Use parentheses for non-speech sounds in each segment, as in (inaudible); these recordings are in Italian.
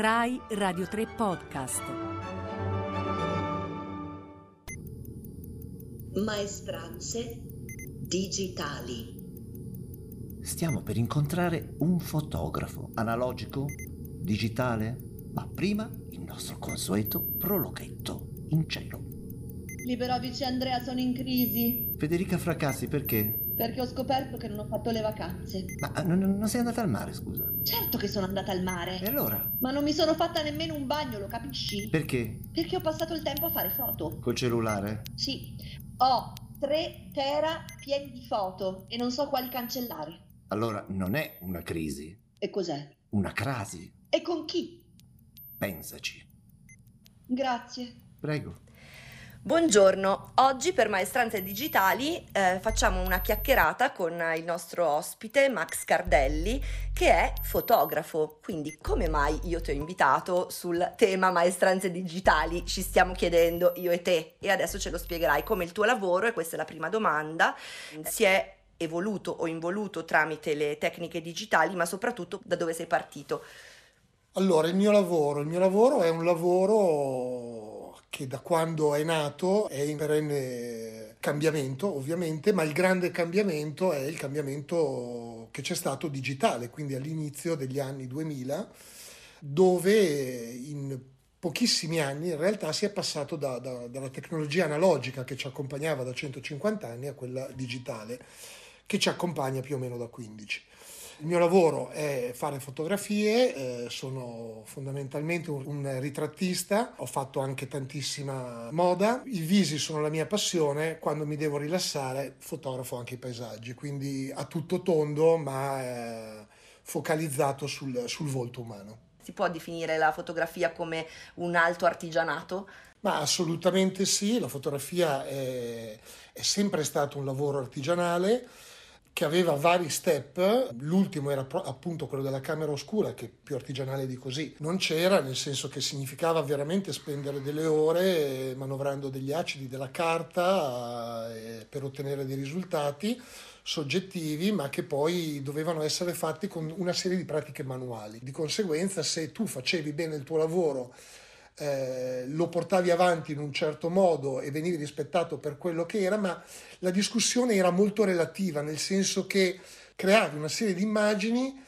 Rai Radio 3 Podcast. Maestranze digitali. Stiamo per incontrare un fotografo analogico, digitale, ma prima il nostro consueto prologhetto in cielo. Liberovic e Andrea sono in crisi Federica Fracassi, perché? perché ho scoperto che non ho fatto le vacanze. Ma eh, non, non sei andata al mare, scusa. Certo che sono andata al mare, E allora? ma non mi sono fatta nemmeno un bagno, lo capisci? Perché? Perché ho passato il tempo a fare foto. Col cellulare? Sì, ho 3 tera pieni di foto e non so quali cancellare. Allora non è una crisi, E cos'è? una crasi. E con chi? Pensaci. Grazie. Prego. Buongiorno, oggi per Maestranze Digitali eh, facciamo una chiacchierata con il nostro ospite Max Cardelli che è fotografo, quindi come mai io ti ho invitato sul tema Maestranze Digitali? Ci stiamo chiedendo io e te e adesso ce lo spiegherai come il tuo lavoro e questa è la prima domanda, si è evoluto o involuto tramite le tecniche digitali ma soprattutto da dove sei partito? Allora, il mio lavoro, il mio lavoro è un lavoro che da quando è nato è in perenne cambiamento, ovviamente, ma il grande cambiamento è il cambiamento che c'è stato digitale, quindi all'inizio degli anni 2000, dove in pochissimi anni in realtà si è passato da- da- dalla tecnologia analogica che ci accompagnava da 150 anni a quella digitale che ci accompagna più o meno da 15. Il mio lavoro è fare fotografie, eh, sono fondamentalmente un, un ritrattista, ho fatto anche tantissima moda, i visi sono la mia passione, quando mi devo rilassare fotografo anche i paesaggi, quindi a tutto tondo ma eh, focalizzato sul, sul volto umano. Si può definire la fotografia come un alto artigianato? Ma assolutamente sì, la fotografia è, è sempre stato un lavoro artigianale che aveva vari step, l'ultimo era appunto quello della camera oscura, che più artigianale di così non c'era, nel senso che significava veramente spendere delle ore eh, manovrando degli acidi della carta eh, per ottenere dei risultati soggettivi, ma che poi dovevano essere fatti con una serie di pratiche manuali. Di conseguenza, se tu facevi bene il tuo lavoro eh, lo portavi avanti in un certo modo e venivi rispettato per quello che era, ma la discussione era molto relativa, nel senso che creavi una serie di immagini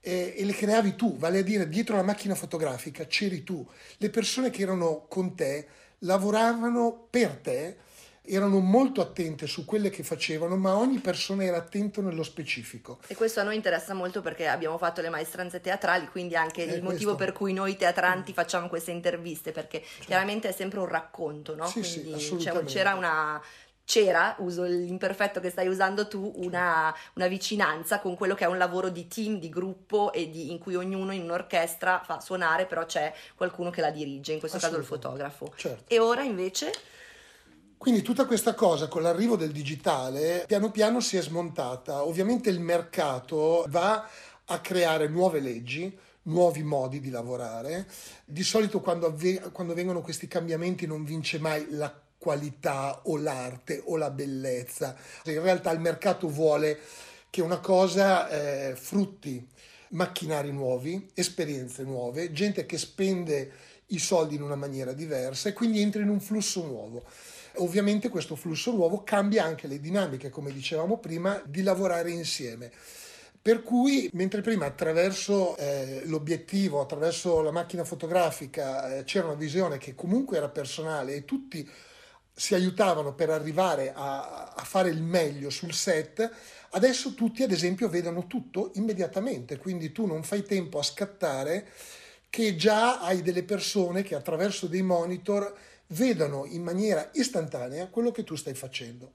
eh, e le creavi tu, vale a dire dietro la macchina fotografica c'eri tu, le persone che erano con te lavoravano per te, erano molto attente su quelle che facevano, ma ogni persona era attento nello specifico. E questo a noi interessa molto perché abbiamo fatto le maestranze teatrali, quindi anche Eh, il motivo questo. per cui noi teatranti facciamo queste interviste, perché chiaramente è sempre un racconto, no? Sì, sì, quindi c'è- assolutamente. c'era una c'era, uso l'imperfetto che stai usando tu, una, una vicinanza con quello che è un lavoro di team, di gruppo e di- in cui ognuno in un'orchestra fa suonare, però c'è qualcuno che la dirige, in questo caso il fotografo. Certo. E ora invece Quindi tutta questa cosa con l'arrivo del digitale piano piano si è smontata. Ovviamente il mercato va a creare nuove leggi, nuovi modi di lavorare. Di solito quando, avve- quando vengono questi cambiamenti non vince mai la qualità o l'arte o la bellezza. In realtà il mercato vuole che una cosa eh, frutti macchinari nuovi, esperienze nuove, gente che spende i soldi in una maniera diversa e quindi entra in un flusso nuovo. Ovviamente questo flusso nuovo cambia anche le dinamiche, come dicevamo prima, di lavorare insieme. Per cui, mentre prima attraverso eh, l'obiettivo, attraverso la macchina fotografica, eh, c'era una visione che comunque era personale e tutti si aiutavano per arrivare a, a fare il meglio sul set, adesso tutti ad esempio vedono tutto immediatamente, quindi tu non fai tempo a scattare che già hai delle persone che attraverso dei monitor vedono in maniera istantanea quello che tu stai facendo.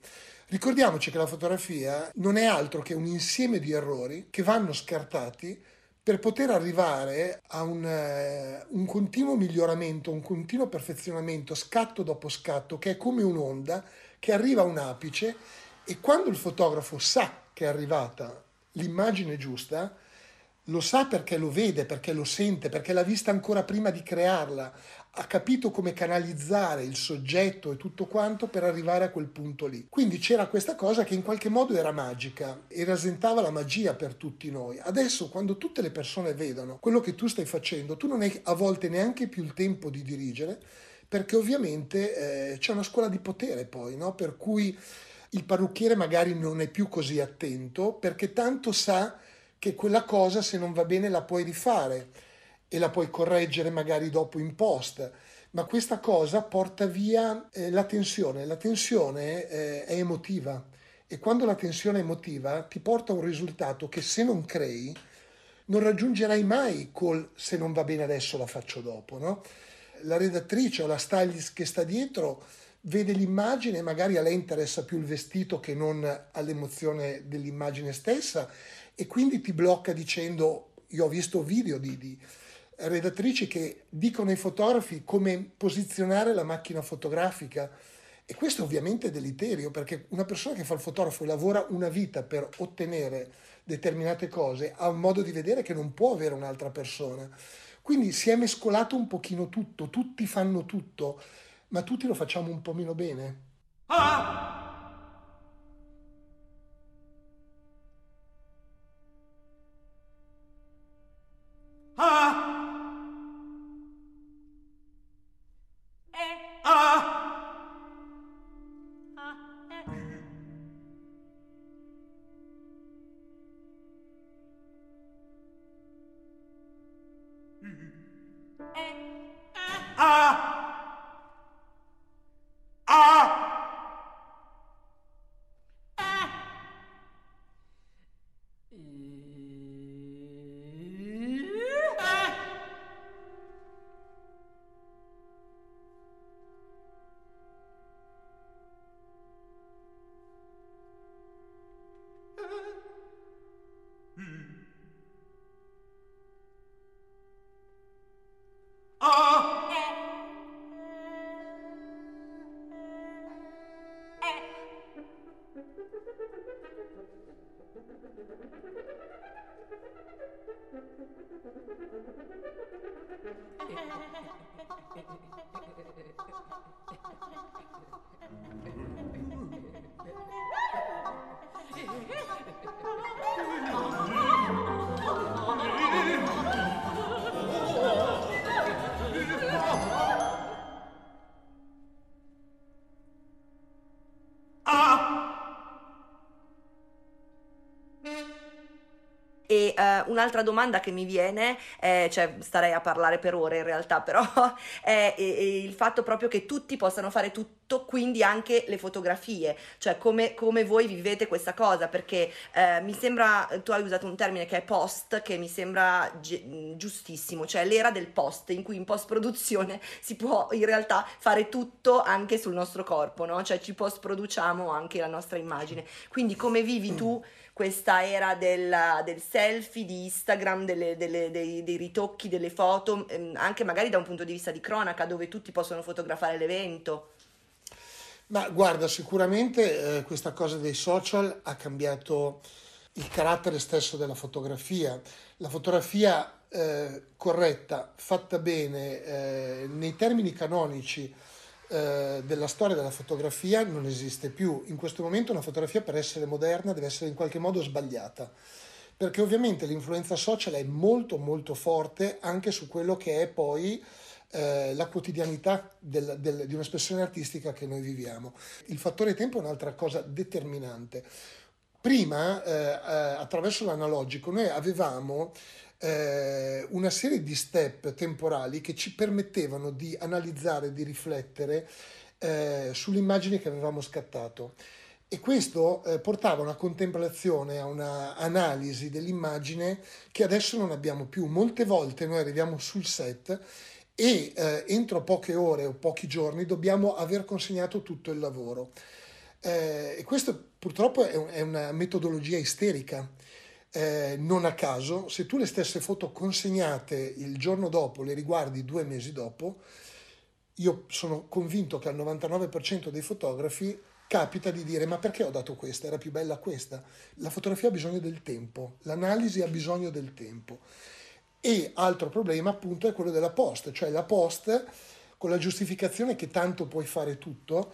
Ricordiamoci che la fotografia non è altro che un insieme di errori che vanno scartati per poter arrivare a un, eh, un continuo miglioramento, un continuo perfezionamento, scatto dopo scatto, che è come un'onda che arriva a un apice e quando il fotografo sa che è arrivata l'immagine giusta, lo sa perché lo vede, perché lo sente, perché l'ha vista ancora prima di crearla, ha capito come canalizzare il soggetto e tutto quanto per arrivare a quel punto lì. Quindi c'era questa cosa che in qualche modo era magica e rasentava la magia per tutti noi. Adesso quando tutte le persone vedono quello che tu stai facendo, tu non hai a volte neanche più il tempo di dirigere, perché ovviamente eh, c'è una scuola di potere poi, no? per cui il parrucchiere magari non è più così attento perché tanto sa che quella cosa se non va bene la puoi rifare e la puoi correggere magari dopo in post. Ma questa cosa porta via eh, la tensione. La tensione eh, è emotiva e quando la tensione è emotiva ti porta a un risultato che se non crei non raggiungerai mai col se non va bene adesso la faccio dopo. No? La redattrice o la stylist che sta dietro vede l'immagine magari a lei interessa più il vestito che non all'emozione dell'immagine stessa e quindi ti blocca dicendo io ho visto video di, di redattrici che dicono ai fotografi come posizionare la macchina fotografica e questo ovviamente è deleterio perché una persona che fa il fotografo e lavora una vita per ottenere determinate cose ha un modo di vedere che non può avere un'altra persona. Quindi si è mescolato un pochino tutto, tutti fanno tutto, ma tutti lo facciamo un po' meno bene. Ah! Ah! (laughs) Thank you. E uh, un'altra domanda che mi viene, è, cioè starei a parlare per ore in realtà, però (laughs) è, è, è, il fatto proprio che tutti possano fare tutto, quindi anche le fotografie, cioè come, come voi vivete questa cosa, perché eh, mi sembra, tu hai usato un termine che è post, che mi sembra gi- giustissimo, cioè l'era del post, in cui in post produzione (laughs) si può in realtà fare tutto anche sul nostro corpo, no? Cioè ci post produciamo anche la nostra immagine. Quindi come vivi tu? questa era del, del selfie, di Instagram, delle, delle, dei, dei, ritocchi delle foto, ehm, anche magari da un punto di vista di cronaca, dove tutti possono fotografare l'evento. Ma guarda, sicuramente eh, questa cosa dei social ha cambiato il carattere stesso della fotografia. La fotografia eh, corretta, fatta bene, eh, nei termini canonici, eh, della storia della fotografia non esiste più. In questo momento una fotografia per essere moderna deve essere in qualche modo sbagliata, perché ovviamente l'influenza social è molto molto forte anche su quello che è poi eh, la quotidianità del, del, di un'espressione artistica che noi viviamo. Il fattore tempo è un'altra cosa determinante. Prima, eh, eh attraverso l'analogico, noi avevamo eh, una serie di step temporali che ci permettevano di analizzare, di riflettere eh, sull'immagine che avevamo scattato. E questo eh, portava a una contemplazione, a un'analisi dell'immagine che adesso non abbiamo più. Molte volte noi arriviamo sul set e eh, entro poche ore o pochi giorni dobbiamo aver consegnato tutto il lavoro. Eh, e questo purtroppo è, un, è una metodologia isterica eh, non a caso, se tu le stesse foto consegnate il giorno dopo le riguardi due mesi dopo, io sono convinto che al 99% dei fotografi capita di dire ma perché ho dato questa? Era più bella questa. La fotografia ha bisogno del tempo, l'analisi ha bisogno del tempo. E altro problema appunto è quello della post, cioè la post con la giustificazione che tanto puoi fare tutto,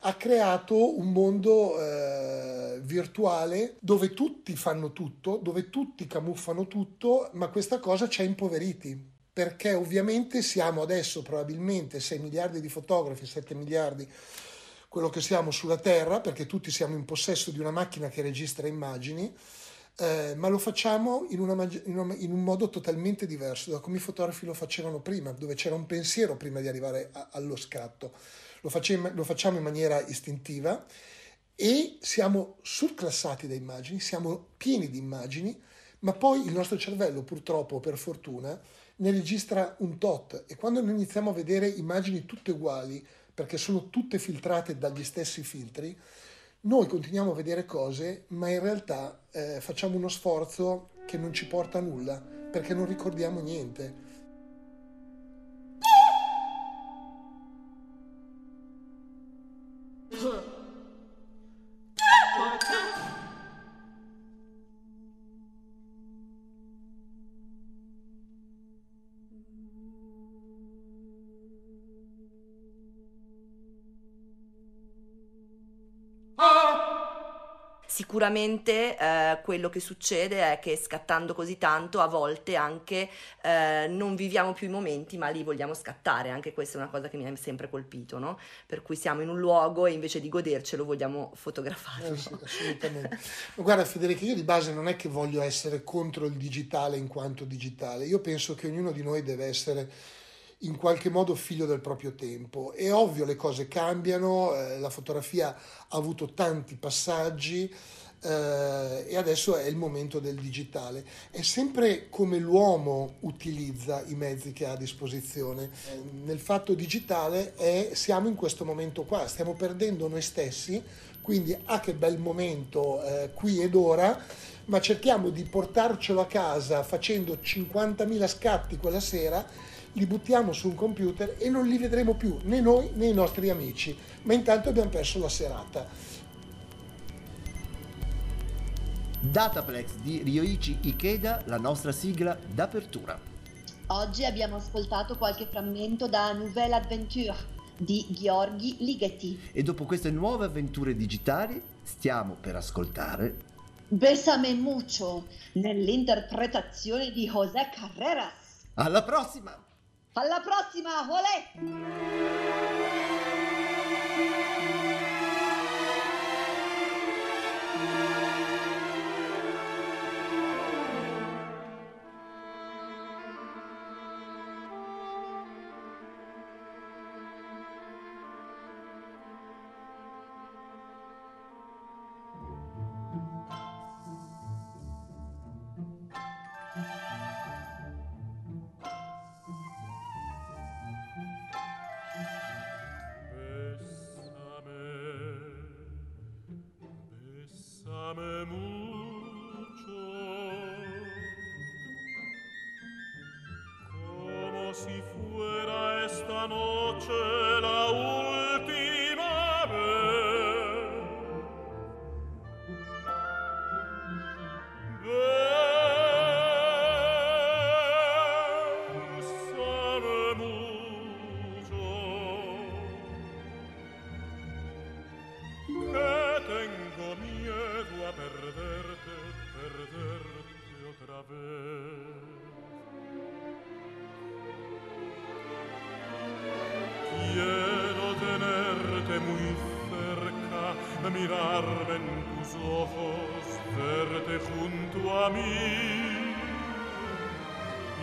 ha creato un mondo eh, virtuale dove tutti fanno tutto, dove tutti camuffano tutto, ma questa cosa ci ha impoveriti. Perché ovviamente siamo adesso probabilmente 6 miliardi di fotografi, 7 miliardi, quello che siamo sulla Terra, perché tutti siamo in possesso di una macchina che registra immagini, eh, ma lo facciamo in, una, in, una, in, un modo totalmente diverso da come i fotografi lo facevano prima, dove c'era un pensiero prima di arrivare a, allo scatto. Lo facciamo, lo facciamo in maniera istintiva e siamo surclassati da immagini, siamo pieni di immagini, ma poi il nostro cervello, purtroppo per fortuna, ne registra un tot. E quando noi iniziamo a vedere immagini tutte uguali, perché sono tutte filtrate dagli stessi filtri, noi continuiamo a vedere cose, ma in realtà eh, facciamo uno sforzo che non ci porta a nulla, perché non ricordiamo niente. (laughs) Sicuramente eh, quello che succede è che scattando così tanto a volte anche eh, non viviamo più i momenti ma li vogliamo scattare, anche questa è una cosa che mi ha sempre colpito, no? Per cui siamo in un luogo e invece di godercelo vogliamo fotografare. Eh sì, assolutamente. Guarda Federica, io di base non è che voglio essere contro il digitale in quanto digitale, io penso che ognuno di noi deve essere in qualche modo figlio del proprio tempo. È ovvio, le cose cambiano, eh, la fotografia ha avuto tanti passaggi eh, e adesso è il momento del digitale. È sempre come l'uomo utilizza i mezzi che ha a disposizione. Nel fatto digitale è, siamo in questo momento qua, stiamo perdendo noi stessi, quindi ah che bel momento eh, qui ed ora, ma cerchiamo di portarcelo a casa facendo 50.000 scatti quella sera li buttiamo su un computer e non li vedremo più né noi né i nostri amici, ma intanto abbiamo perso la serata. Dataplex di Ryoichi Ikeda, la nostra sigla d'apertura. Oggi abbiamo ascoltato qualche frammento da Nouvelle Adventure di Gheorghi Ligeti. E dopo queste nuove avventure digitali stiamo per ascoltare Besame Mucho nell'interpretazione di José Carreras. Alla prossima! Alla prossima, olè!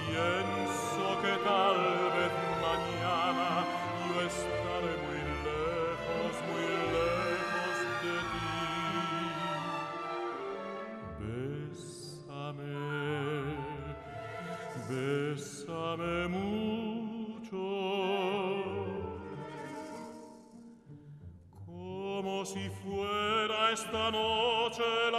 Pienso que tal vez mañana yo estaré muy lejos, muy lejos de ti. Bésame, bésame mucho. Como si fuera esta noche la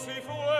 si fuera